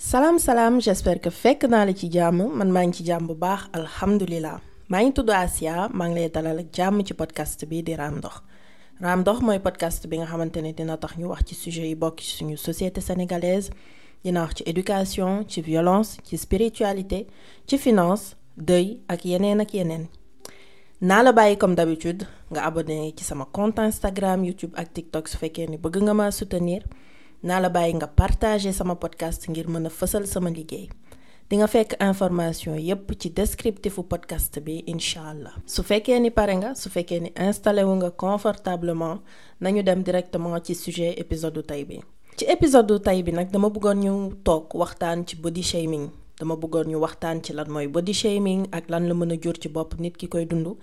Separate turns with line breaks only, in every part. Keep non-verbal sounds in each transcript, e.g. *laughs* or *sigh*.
salaam salaam j'espère que fekk naa la ci jàmm. Man maa ngi ci bu baax alhamdulilah ngi Asia podcast bi di Raam podcast bi nga xamante dina tax ñu sujet société sénégalaise dina wax violence ci spiritualité ci finance deuil ak yeneen ak yeneen. La comme d'habitude nga abonné ci compte Instagram YouTube ak TikTok su ni bëgg nga soutenir naa la bàyyi nga partager sama podcast ngir mën a fësal sama liggéey. Di fekk information yépp ci descriptifu podcast bi incha allah. Su fekkee ni pare nga su fekkee ni installé wu nga confortablement nañu dem directement ci sujet épisode du tey bi. Ci épisode du tey bi nag dama bëggoon ñu toog waxtaan ci body shaming. Dama bëggoon ñu waxtaan ci lan mooy body shaming ak lan la mën a jur ci bopp nit ki koy dund.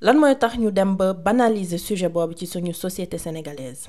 Lan mooy tax ñu dem ba banaliser sujet boobu ci suñu société sénégalaise?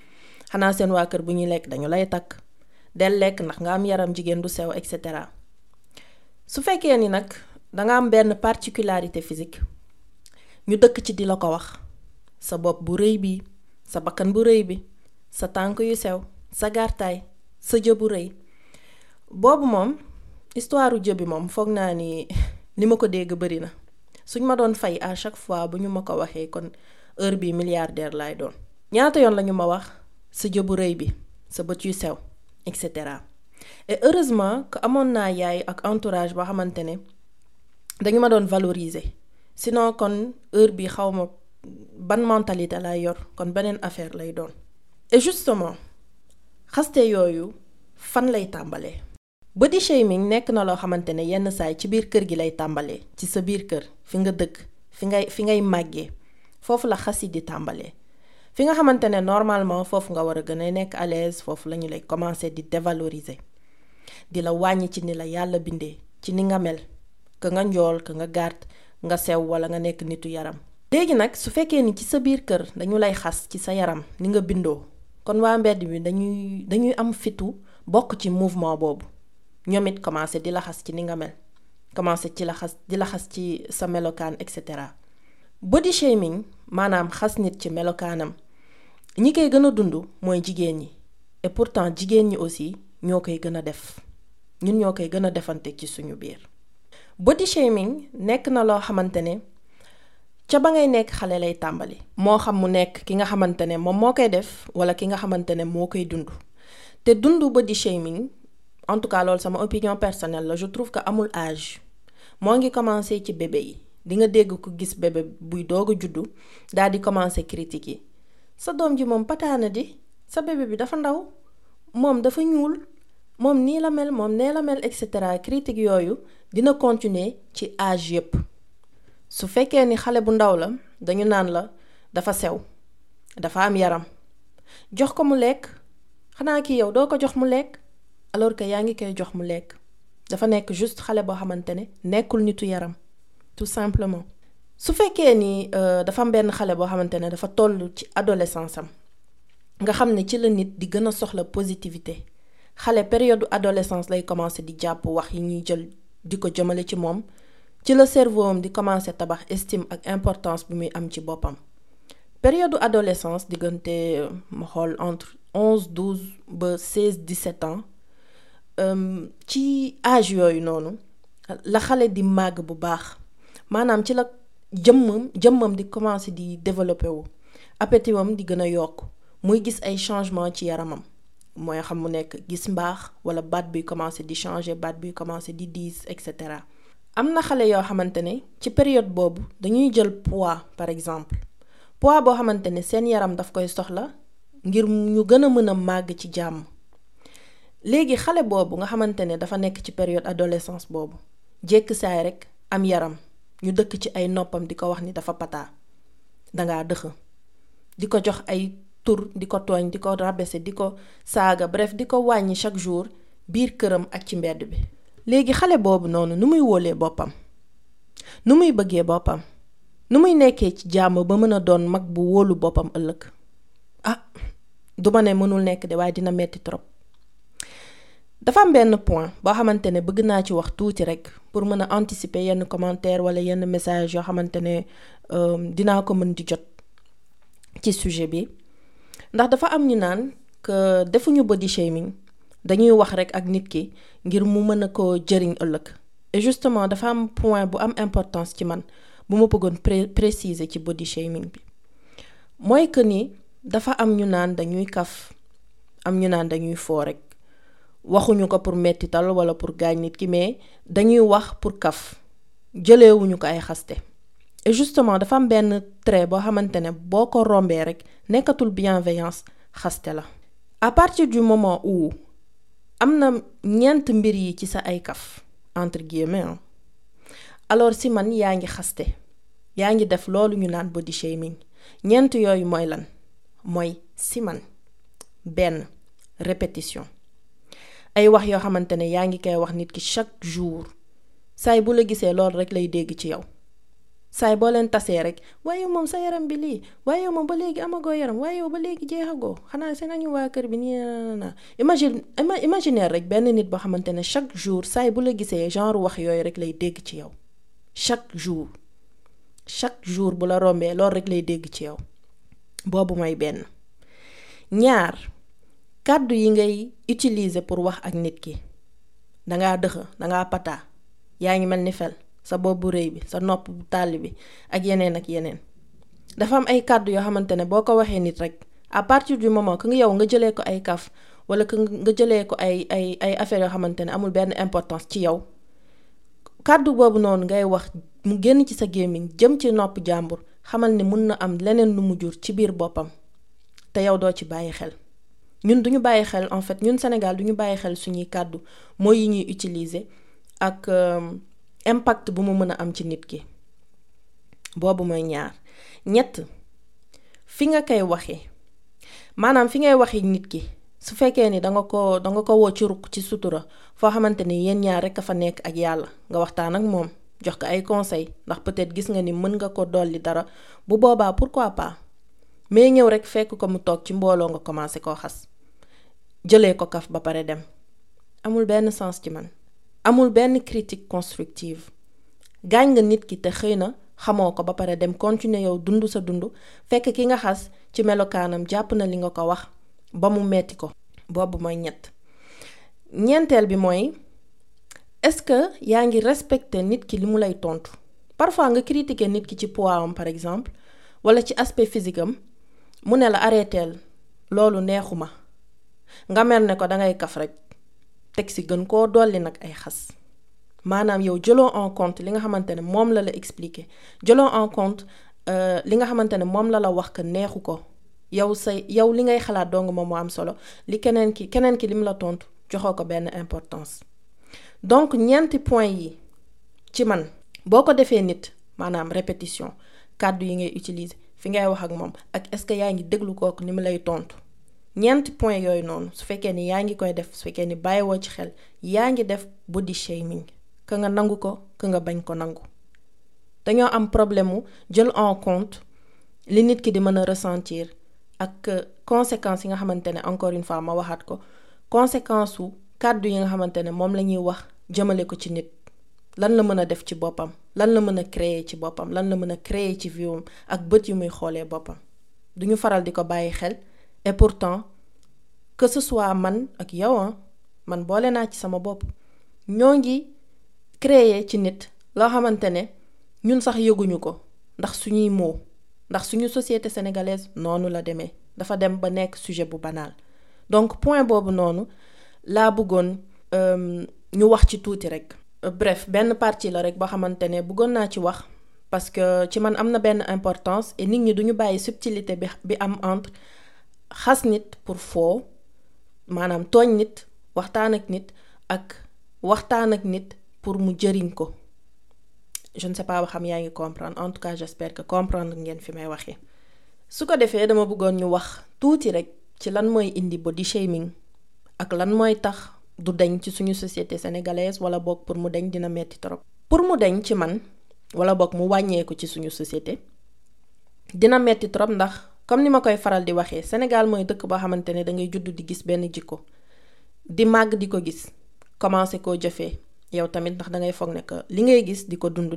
xanaa seen waa kër bu ñuy lekk dañu lay takk. Del lekk ndax nga am yaram jigéen du sew et cetera. Su fekkee ni nag danga am benn particularité physique ñu dëkk ci di la ko wax. Sa bopp bu rëy bi sa bakkan bu rëy bi sa tànk yu sew sa gàrtaay sa jë bu rëy. Boobu moom histoire jë bi moom foog naa ni *laughs* li ma dégg bari na. Suñ ma doon fay à chaque fois bu ñu ma ko waxee kon heure bi milliardaire laay doon. Ñaata yoon lañu ma wax sa jë bu rëy bi sa bët yu sew et et heureusement que amoon naa yaay ak entourage boo xamante ne valoriser. Sinon kon heure bi xaw ma ban mentalité lay yor affaire et justement xaste yooyu fan lay tàmbalee? Body shaming nekk na loo xamante ne yenn saay ci biir kër gi lay tàmbalee ci la di fi nga normalement foofu nga war a gën a nekk à l'aise la lay commencer di dévaloriser di la wàññi ci ni la yàlla bindee ci ni nga mel que nga njool que nga gàtt nga sew wala nga nekk nitu yaram. léegi nag su ni ci sa biir kër dañu xas ci yaram ni nga bindoo kon waa mbedd bi dañuy dañuy am fitu ci mouvement boobu ñoom it xas ci mel commencer ci la xas di xas ci sa. Body shaming maanaam xas nit ci melokaanam. Ñi koy gën a dund mooy jigéen ñi. Et pourtant jigéen ñi aussi ñoo koy gën a def. Ñun ñoo koy gën a defante ci suñu biir. Body shaming nekk na loo xamante ne ca ba ngay nekk xale lay tàmbali. Moo xam mu nekk ki nga xamante ne moom moo koy def wala ki nga xamante ne moo koy dund. Te dund body shaming en tout cas loolu sama opinion personnelle la je trouve que amul âge. Moo ngi commencé ci bébé yi. Di nga dégg ko gis bébé buy doog a juddu daal di commencer critique yi sa doom ji moom pataana di sa bébé bi dafa ndaw moom dafa ñuul moom nii la mel moom nee la mel et cetera. Critique yooyu dina continuer ci âge yépp. Su fekkee ni xale bu ndaw la dañu naan la dafa sew dafa am yaram. Jox ko mu lekk. Xanaa ki yow doo ko jox mu lekk? Alors que yaa ngi koy jox mu lekk. Dafa nekk juste xale boo xamante ne nekkul nitu yaram tout simplement. Su fekkee ni dafa am benn xale boo xamante ne dafa toll ci adolescence am nga xam ne ci la nit di gën a soxla positivité. Xale période adolescence lay commencer di jàpp wax yi ñuy jël di ko jëmale ci moom ci la cerveau am di commencer tabax estime ak importance bi muy am ci boppam. Période adolescence diggante ma xool entre onze douze ba seize dix-sept ans ci âge yooyu noonu la xale di màgg bu baax maanaam ci la jëmmam jëmmam di commencer di développer wu. Appétit wam di gën a yokk muy gis ay changement yaramam. Mooy xam mu nekk wala baat buy commencer di changer baat buy commencer di diis et cetera. am na xale yoo xamante ne ci période poids par exemple. Poids boo xamante ne seen yaram daf koy soxla ngir ñu gën a mën a màgg ci jàmm. Léegi xale boobu nga xamante ne dafa nekk ci période adolescence boobu jékk saay am yaram. Ñu dëkk ci ay noppam di ko wax ni dafa pataa. Dangaa dëx. Di ko jox ay tur di ko tooñ di ko rabese di ko saaga bref di ko wàññi chaque jour biir këram ak ci mbedd bi. Léegi xale boobu noonu nu muy wóolee boppam? Nu muy bëggee boppam? Nu a de dina dafa am benn point boo xamante ne bëgg naa ci wax tuuti pour mën a anticiper yenn commentaire wala yenn message yoo xamante ne dinaa ko mën di jot ci sujet bi. Ndax dafa am ñu naan que body shaming dañuy wax rek ak nit ki ngir mu mën a ko et justement dafa point bu am importance ci man bu préciser ci body shaming bi. Mooy que ni dafa am ñu naan dañuy kaf am ñu naan dañuy waxuñu ko pour mettital wala pour gaañ nit ki mais dañuy wax pour kaf. Ko ay xaste. Et justement dafa am benn trait boo xamante ne boo ko rombee rek nekkatul bienveillance à partir du moment où am na ñeent mbir yi ci sa ay kaf entre guillemets alors si man yaa ngi xaste yaa ngi def loolu ñu naan body shaming ñeent yooyu mooy lan? Mooy si man benn répétition ay wax yoo xamante ne yaa ngi koy wax nit ki chaque jour. Saay bu la gisee loolu rek lay dégg ci yow. Saay boo leen tasee rek waaye moom sa yaram bi lii waaye moom ba léegi amagoo yaram waaye ba léegi jeexagoo. Xanaa seen nañu waa kër bi nii na imagine imaginaire rek benn nit boo xamante chaque jour saay bu la gisee genre wax yooyu rek lay dégg ci chaque jour. Chaque jour bu la rombee loolu rek lay dégg ci yow. Boobu benn. Ñaar kàddu yi ngay utiliser pour wax ak nit ki. Dangaa dëxa dangaa pataa yaa ngi mel ni fel. Sa bopp bu rëy bi sa nopp bu tàlli bi ak yeneen ak yeneen. Dafa am ay kàddu yoo xamante ne boo ko waxee nit rek à partir du moment que nga yow nga jëlee ko ay kaf wala que nga jëlee ko ay ay ay affaires yoo xamante ne amul benn importance ci yow kàddu boobu noonu ngay wax mu génn ci sa gémmiñ jëm ci nopp jàmbur xamal ne mun na am leneen lu mu jur ci biir boppam. Te yow doo ci bàyyi xel ñun duñu bàyyi xel en fait ñun Sénégal duñu bàyyi xel suñuy kàddu mooy yi ñuy utiliser ak impact bu mu mën a am ci nit ki. Boobu mooy ñaar. Ñett fi nga koy waxee maanaam fi ngay waxee nit ki su fekkee ni danga ko danga ko woo ci rukk ci sutura foo xamante ni yéen ñaar rekk a fa nekk ak yàlla nga waxtaan ak moom jox ko ay conseil ndax peut-être gis nga ni mën nga ko dolli dara. Bu boobaa pourquoi pas mais ñëw rekk fekk ko mu toog ci mbooloo nga commencé koo xas jëlee ko kaf ba pare dem. Amul benn sens ci man. Amul benn critique constructive. Gaañ nga nit ki te xëy na xamoo ko ba pare dem yow dund sa dund. Fekk ki nga xas ci melokaanam jàpp na li nga ko wax ba mu metti ko. Boobu mooy ñett. Ñeenteel est-ce que yaa ngi respecter nit ki li mu lay tontu? Parfois nga nit ki ci poids par exemple walla ci aspect physique am la nga mel ne ko dangay kaf rek teg si gën koo dolli nag en compte li nga xamante ne moom expliquer en compte li nga xamante ne la la wax que neexu ko. Yow say yow li ngay xalaat dong moom moo am solo li keneen ki keneen ki li mu la tontu joxoo ko donc ñeenti point yi ci man boo ko defee nit maanaam répétition kàddu yi ngay utiliser fi ngay wax ak moom ak est-ce que yaa ngi déglu kooku ni mu ñeenti point yooyu noonu su fekkee ni yaa ngi koy def su fekkee ni bàyyiwoo ci xel yaa ngi def body shaming ka nga nangu ko ka nga bañ ko nangu. Dañoo am problème mu jël en compte li nit ki di mën a ressentir ak conséquences yi nga xamante ne encore une fois ma waxaat ko conséquence su kàddu yi nga xamante ne moom la ñuy wax jëmale ko ci nit. Lan la mën a def ci boppam? Lan la mën a créer ci boppam? Lan la mën a créer ci viwam ak bët yu muy xoolee boppam? Duñu faral di ko bàyyi xel et pourtant que ce soit man ak yow man boole naa ci sama bopp. Ñoo ngi créer ci nit loo xamante ne ñun sax yëguñu ko ndax société sénégalaise la demee. Dafa dem sujet bu banal. Donc point boobu noonu laa bëggoon ñu wax ci tuuti rek. bref benn partie la rek boo xamante ne bëggoon parce que ci man am na benn importance et nit ñi duñu bàyyi subtilité bi bi am entre xas nit pour foo maanaam nit waxtaan ak nit ak waxtaan ak nit pour mu jëriñ ko je ne sais pas ba xam yaa comprendre en tout cas j'espère que comprendre ngeen fi may waxee. su ko defee dama bëggoon ñu wax tuuti rek ci lan mooy indi body shaming ak lan mooy tax du deñ ci suñu société sénégalaise wala boog pour mu deñ dina pour mu deñ ci man wala boog mu wàññeeku ci suñu société dina metti trop comme ni ma koy faral di waxee Sénégal mooy dëkk boo ne da ngay judd di gis benn jikko di màgg di ko gis commencé koo jëfee. Yow tamit ndax dangay foog ne que li ngay gis di ko dund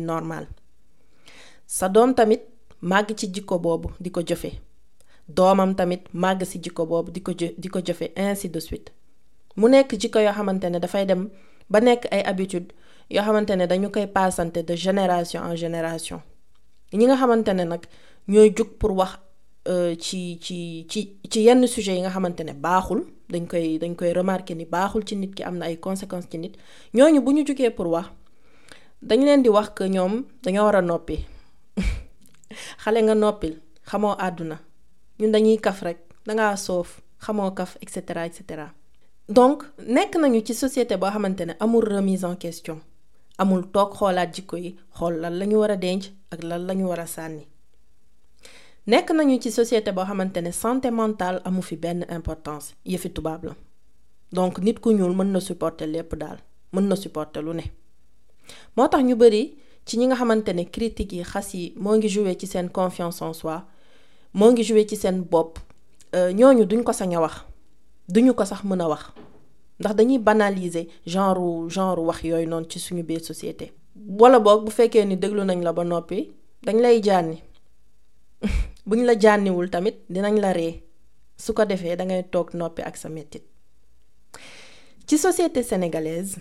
normal. Sa doom tamit màgg ci jikko boobu di ko jëfe doomam tamit màgg ci jikko boobu di ko ainsi de suite. Mu nekk ne dafay dem ba nekk ay habitude yoo xamante ne dañu koy de génération en génération ñooy jug pour wax ci ci ci ci yenn sujet yi nga xamante ne baaxul dañ koy dañ koy remarquer ni baaxul ci ki am na ay conséquences ci nit. Ñooñu bu ñu jugee pour wax dañ leen di wax que ñoom dañoo war a noppi. *laughs* Xale nga noppil xamoo àdduna. Ñun dañuy kaf rek dangaa soof xamoo kaf et cetera et cetera. Donc nekk nañu ci société boo xamante ne amul remise en question. Amul toog xoolaat jikko yi xool lan la ñu war a denc ak lan la ñu war nekk nañu ci société boo xamante ne santé mentale amu fi benn importance. Yëfi tubaab la. Donc nit ku ñuul mën na supporter lépp daal. Mën na supporter lu ne. Moo tax ñu bari ci ñi nga xamante ne critiques yi xas yi moo ngi jouer ci seen confiance en soi moo ngi jouer ci seen bopp ñooñu duñ ko sañ a wax. Duñu ko sax mën a wax. Ndax dañuy banaliser genre genre wax yooyu noonu ci suñu biir société. Wala boog bu fekkee ni déglu nañ la ba noppi dañ lay jànni *laughs* buñ la jànniwul tamit dinañ la ree. Su ko defee dangay toog noppi ak sa mettit. Ci société sénégalaise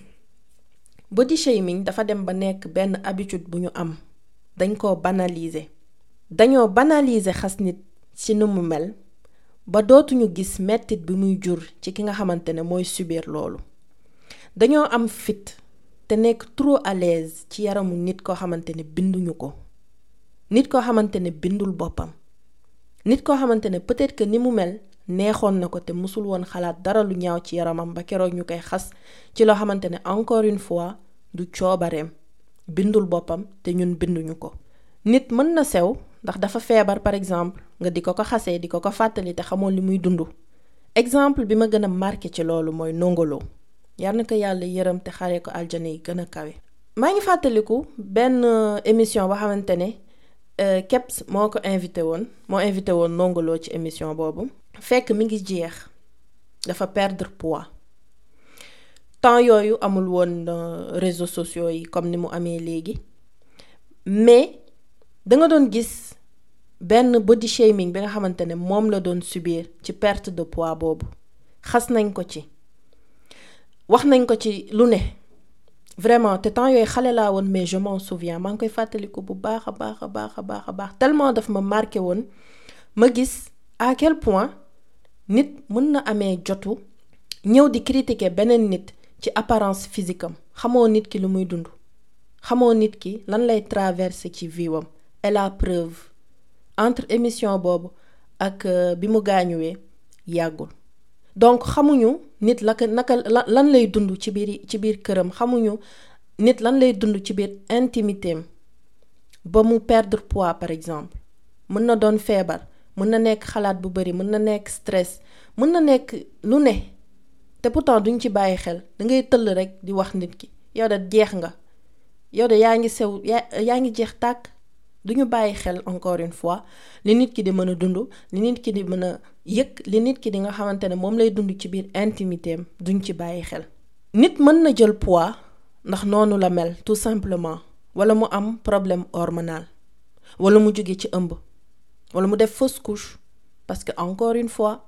body shaming dafa dem ba nekk benn habitude bu ñu am. Dañ koo banaliser. Dañoo banaliser xas nit ci nu mel ba dootuñu gis mettit bi muy jur ci ki nga xamante ne mooy subir loolu. Dañoo am fit te nekk trop à ci yaramu nit koo xamante ne binduñu ko. Nit koo xamante ne bindul boppam. Nit koo xamante ne peut-être que ni mu mel neexoon na ko te musul woon xalaat dara lu ñaaw ci yaramam ba keroog ñu koy xas ci loo xamante ne encore une fois du coobareem. Bindul boppam te ñun binduñu ko. Nit mën na sew ndax dafa feebar par exemple nga di ko ko xasee di ko ko fàttali te xamoon li muy dund. Exemple bi ma gën a marqué ci loolu mooy nongolo yar na ko yàlla yërëm te xare ko aljana yi gën a kawe. Maa ngi fàttaliku benn émission boo xamante ne Kebs moo ko invité woon moo invité woon nongolo ci émission boobu. Fekk mi ngi jeex dafa perdre poids. Temps yooyu amul woon réseaux sociaux yi comme ni mu amee léegi. Mais danga doon gis benn body shaming bi nga xamante ne moom la doon subir ci perte de poids boobu. Xas nañ ko ci. Wax nañ ko ci lu ne vraiment te temps yooyu xale laa woon mais je m'en souviens. Maa ngi koy fàttaliku bu baax tellement daf ma marqué ma gis à quel point nit mën na amee jotu ñëw di critiquer nit ci apparence physique am. Xamoo nit ki lu muy dund. Xamoo nit ki lan lay traverser ci viwam et la preuve entre émission boobu ak bi mu gaañuwee yàggul donc xamuñu nit la naka lan lay dund ci biir ci biir këram. Xamuñu nit lan lay dund ci intimité ba perdre poids par exemple. Mën na doon feebar mën na nekk xalaat bu mën stress mën ne. Te pourtant duñ ci bàyyi xel. Dangay tëll rek di wax nit ki. Yow jeex nga duñu bàyyi xel encore une fois li nit ki di mën a dund li nit ki di mën a yëg li nit ki di nga xamante ne moom lay dund ci biir intimité am duñ ci bàyyi xel. nit mën na jël poids ndax noonu la mel tout simplement wala mu am problème hormonal wala mu jóge ci ëmb wala mu def fausse couche parce que encore une fois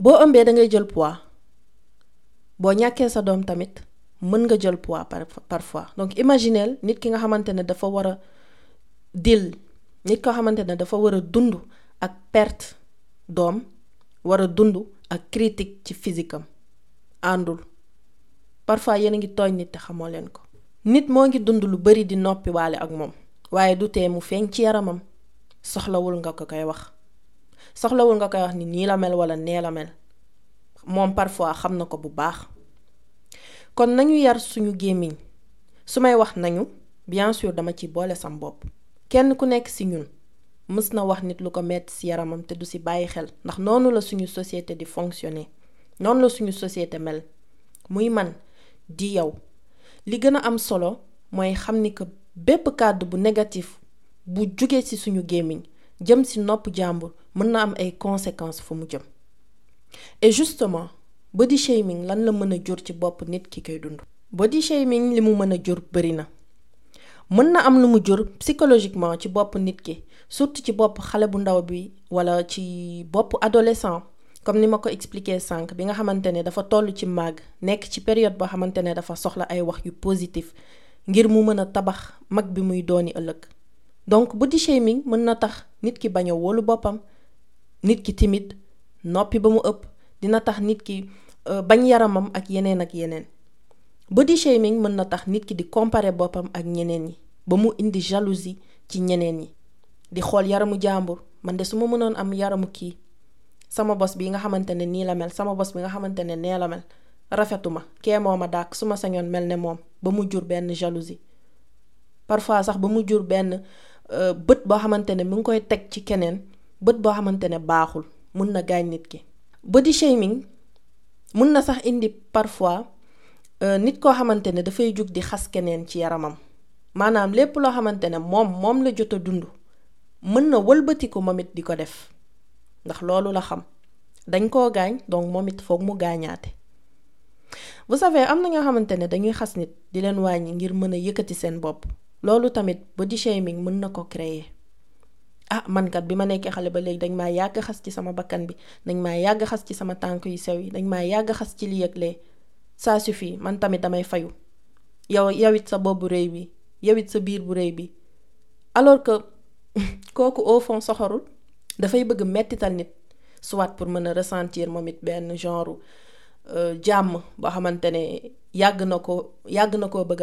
boo ëmbee da ngay jël poids boo ñàkkee sa doom tamit. Mën nga jël poids par parfois. Donc imagineel nit ki nga xamante ne dafa war a dil nit koo xamante ne dafa war a dund ak perte doom war a dund ak critique ci physique àndul. Parfois yéen a ngi tooñ nit te xamoo leen ko. Nit moo ngi dund lu bari di noppi waale ak moom waaye du tee mu feeñ ci yaramam. Soxlawul nga ko koy wax. Soxlawul nga koy wax ni nii la mel wala nee la mel. Moom parfois xam na ko bu baax kon nañu yar suñu gémmiñ. Su may wax nañu bien sûr dama ci boole sam bopp. Kenn ku nekk ci ñun mës na wax nit lu ko metti ci yaramam te du ci bàyyi xel ndax noonu la suñu société di fonctionner. Noonu la suñu société mel. Muy man di yow. Li gën a am solo mooy xam ni que bépp kàddu bu négatif bu jóge ci suñu gémmiñ jëm ci nopp jàmbur mën na am ay conséquences fu mu jëm. Et justement body shaming lan la mën a jur ci bopp nit ki koy dund. Body shaming li mu mën a jur bari na. Mën na am lu mu jur psychologiquement ci bopp nit ki surtout ci bopp xale bu ndaw bi walla ci bopp adolescent. Comme ni ma ko expliqué sànq bi nga xamante ne dafa toll ci màgg nekk ci période boo xamante ne dafa soxla ay wax yu positif ngir mu mën a tabax mag bi muy dooni ëllëg. Donc body shaming mën na tax nit ki bañ a wóolu boppam nit ki timide noppi ba mu ëpp dina tax nit ki bañ yaramam ak yeneen ak yeneen. Body shaming mën na tax ki di comparer boppam ak ñeneen ñi ba mu indi jalousie ci ñeneen yaramu jàmbur man de su ma mënoon am yaramu kii sama bos bi nga xamante ne nii la mel sama bos bi nga xamante ne nee la mel rafetuma kee moo ma su ma sañoon mel ne moom ba mu jur benn jalousie. Parfois sax ba mu jur benn bët boo xamante ne mu ngi koy teg ci keneen bët boo xamante ne body shaming mun na sax indi parfois nit koo xamante ne dafay jug di xas keneen ci yaramam. Maanaam lépp loo xamante ne moom moom la jot a dund mën na wëlbatiku moom di ko def. Ndax loolu la xam. Dañ koo gaañ donc moom foog mu gaañaate. Vous savez am na nga xamante ne dañuy xas nit di leen wàññi ngir mën a yëkkati seen bopp. Loolu tamit body shaming mën na ko créer ah mankat bi ma nekkee ba dañ ça suffit man tamit damay fayu. Yow yow sa bopp bi alors que *laughs* kooku au fond soxorul dafay bëgg mettital nit soit pour mën a ressentir moom it benn genre jàmm boo xamante ne yàgg na ko yàgg bëgg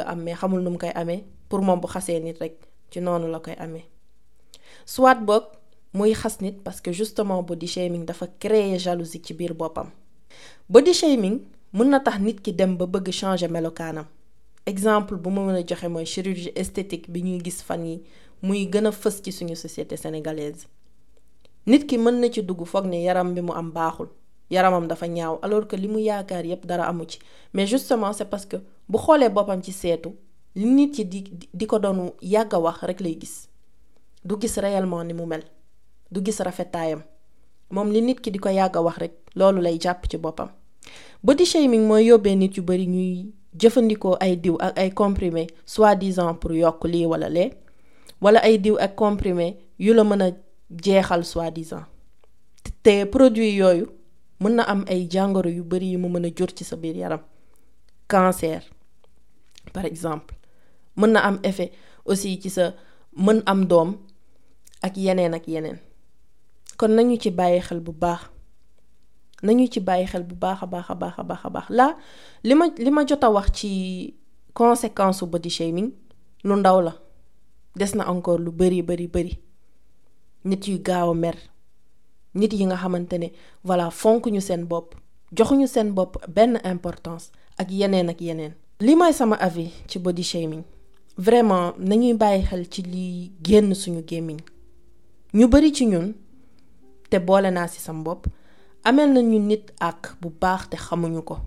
pour moom bu nit rek ci soit boog muy xas nit parce que justement body shaming dafa créer jalousie ci biir boppam. Body shaming mën na tax nit ki dem ba bëgg changer melokaanam. Exemple bu ma mën a joxe mooy chirurgie esthétique bi ñuy gis fan yi muy gën a fës ci suñu société sénégalaise. Nit ki mën na ci dugg foog ne yaram bi mu am baaxul yaramam dafa ñaaw alors que li mu yaakaar yépp dara amu ci. Mais justement c'est parce que bu xoolee boppam ci seetu li nit yi di di ko doon yàgg wax rek lay gis du gis réellement ni mu mel du gis rafetaayam. Moom li nit ki di ko yàgg a wax rek loolu lay jàpp ci boppam. Body shaming mooy yóbbee nit yu bari ñuy jëfandikoo ay diw ak ay comprimé soi-disant pour yokk lii wala lee wala ay diw ak comprimé yu la mën a jeexal soi-disant. Te produit yooyu mën na am ay jàngoro yu bari yu mu mën a jur ci sa biir yaram. Cancer par exemple mën na am effet aussi ci sa mën am doom ak yeneen ak yeneen. Kon nañu ci bàyyi xel bu baax. Nañu ci bàyyi xel bu baax a body shaming la. Des encore lu bari voilà fonk ñu seen bopp joxuñu body shaming. Vraiment nañuy bàyyi xel ñu bari ci ñun te boole naa ci sam bopp ameel nañu nit ak bu baax te xamuñu ko.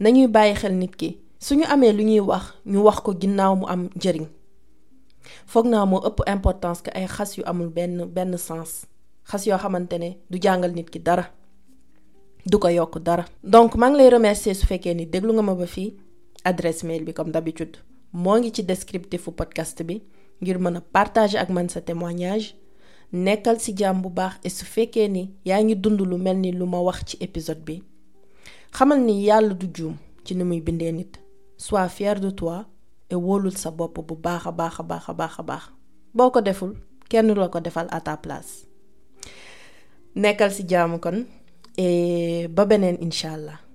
Nañuy bàyyi xel nit ki suñu amee lu ñuy wax ñu wax ko ginnaaw mu am importance que ay xas yu amul benn benn sens. Xas yoo xamante du du donc maa ngi lay remercier su fekkee ni ma adresse mail comme d'habitude moo ngi ci descriptifu podcast bi ngir partager témoignage nekkal ci jàmm bu baax et su fekkee ni yaa ngi dund lu mel ni lu ma wax ci épisode bi xamal ni yàlla du juum ci ni muy bindee nit. Sois fier de toi et wóolul sa bopp bu baax a baax a baax a baax a baax. Boo ko deful kenn la ko defal à place. Nekkal ci jàmm kon ba beneen incha allah.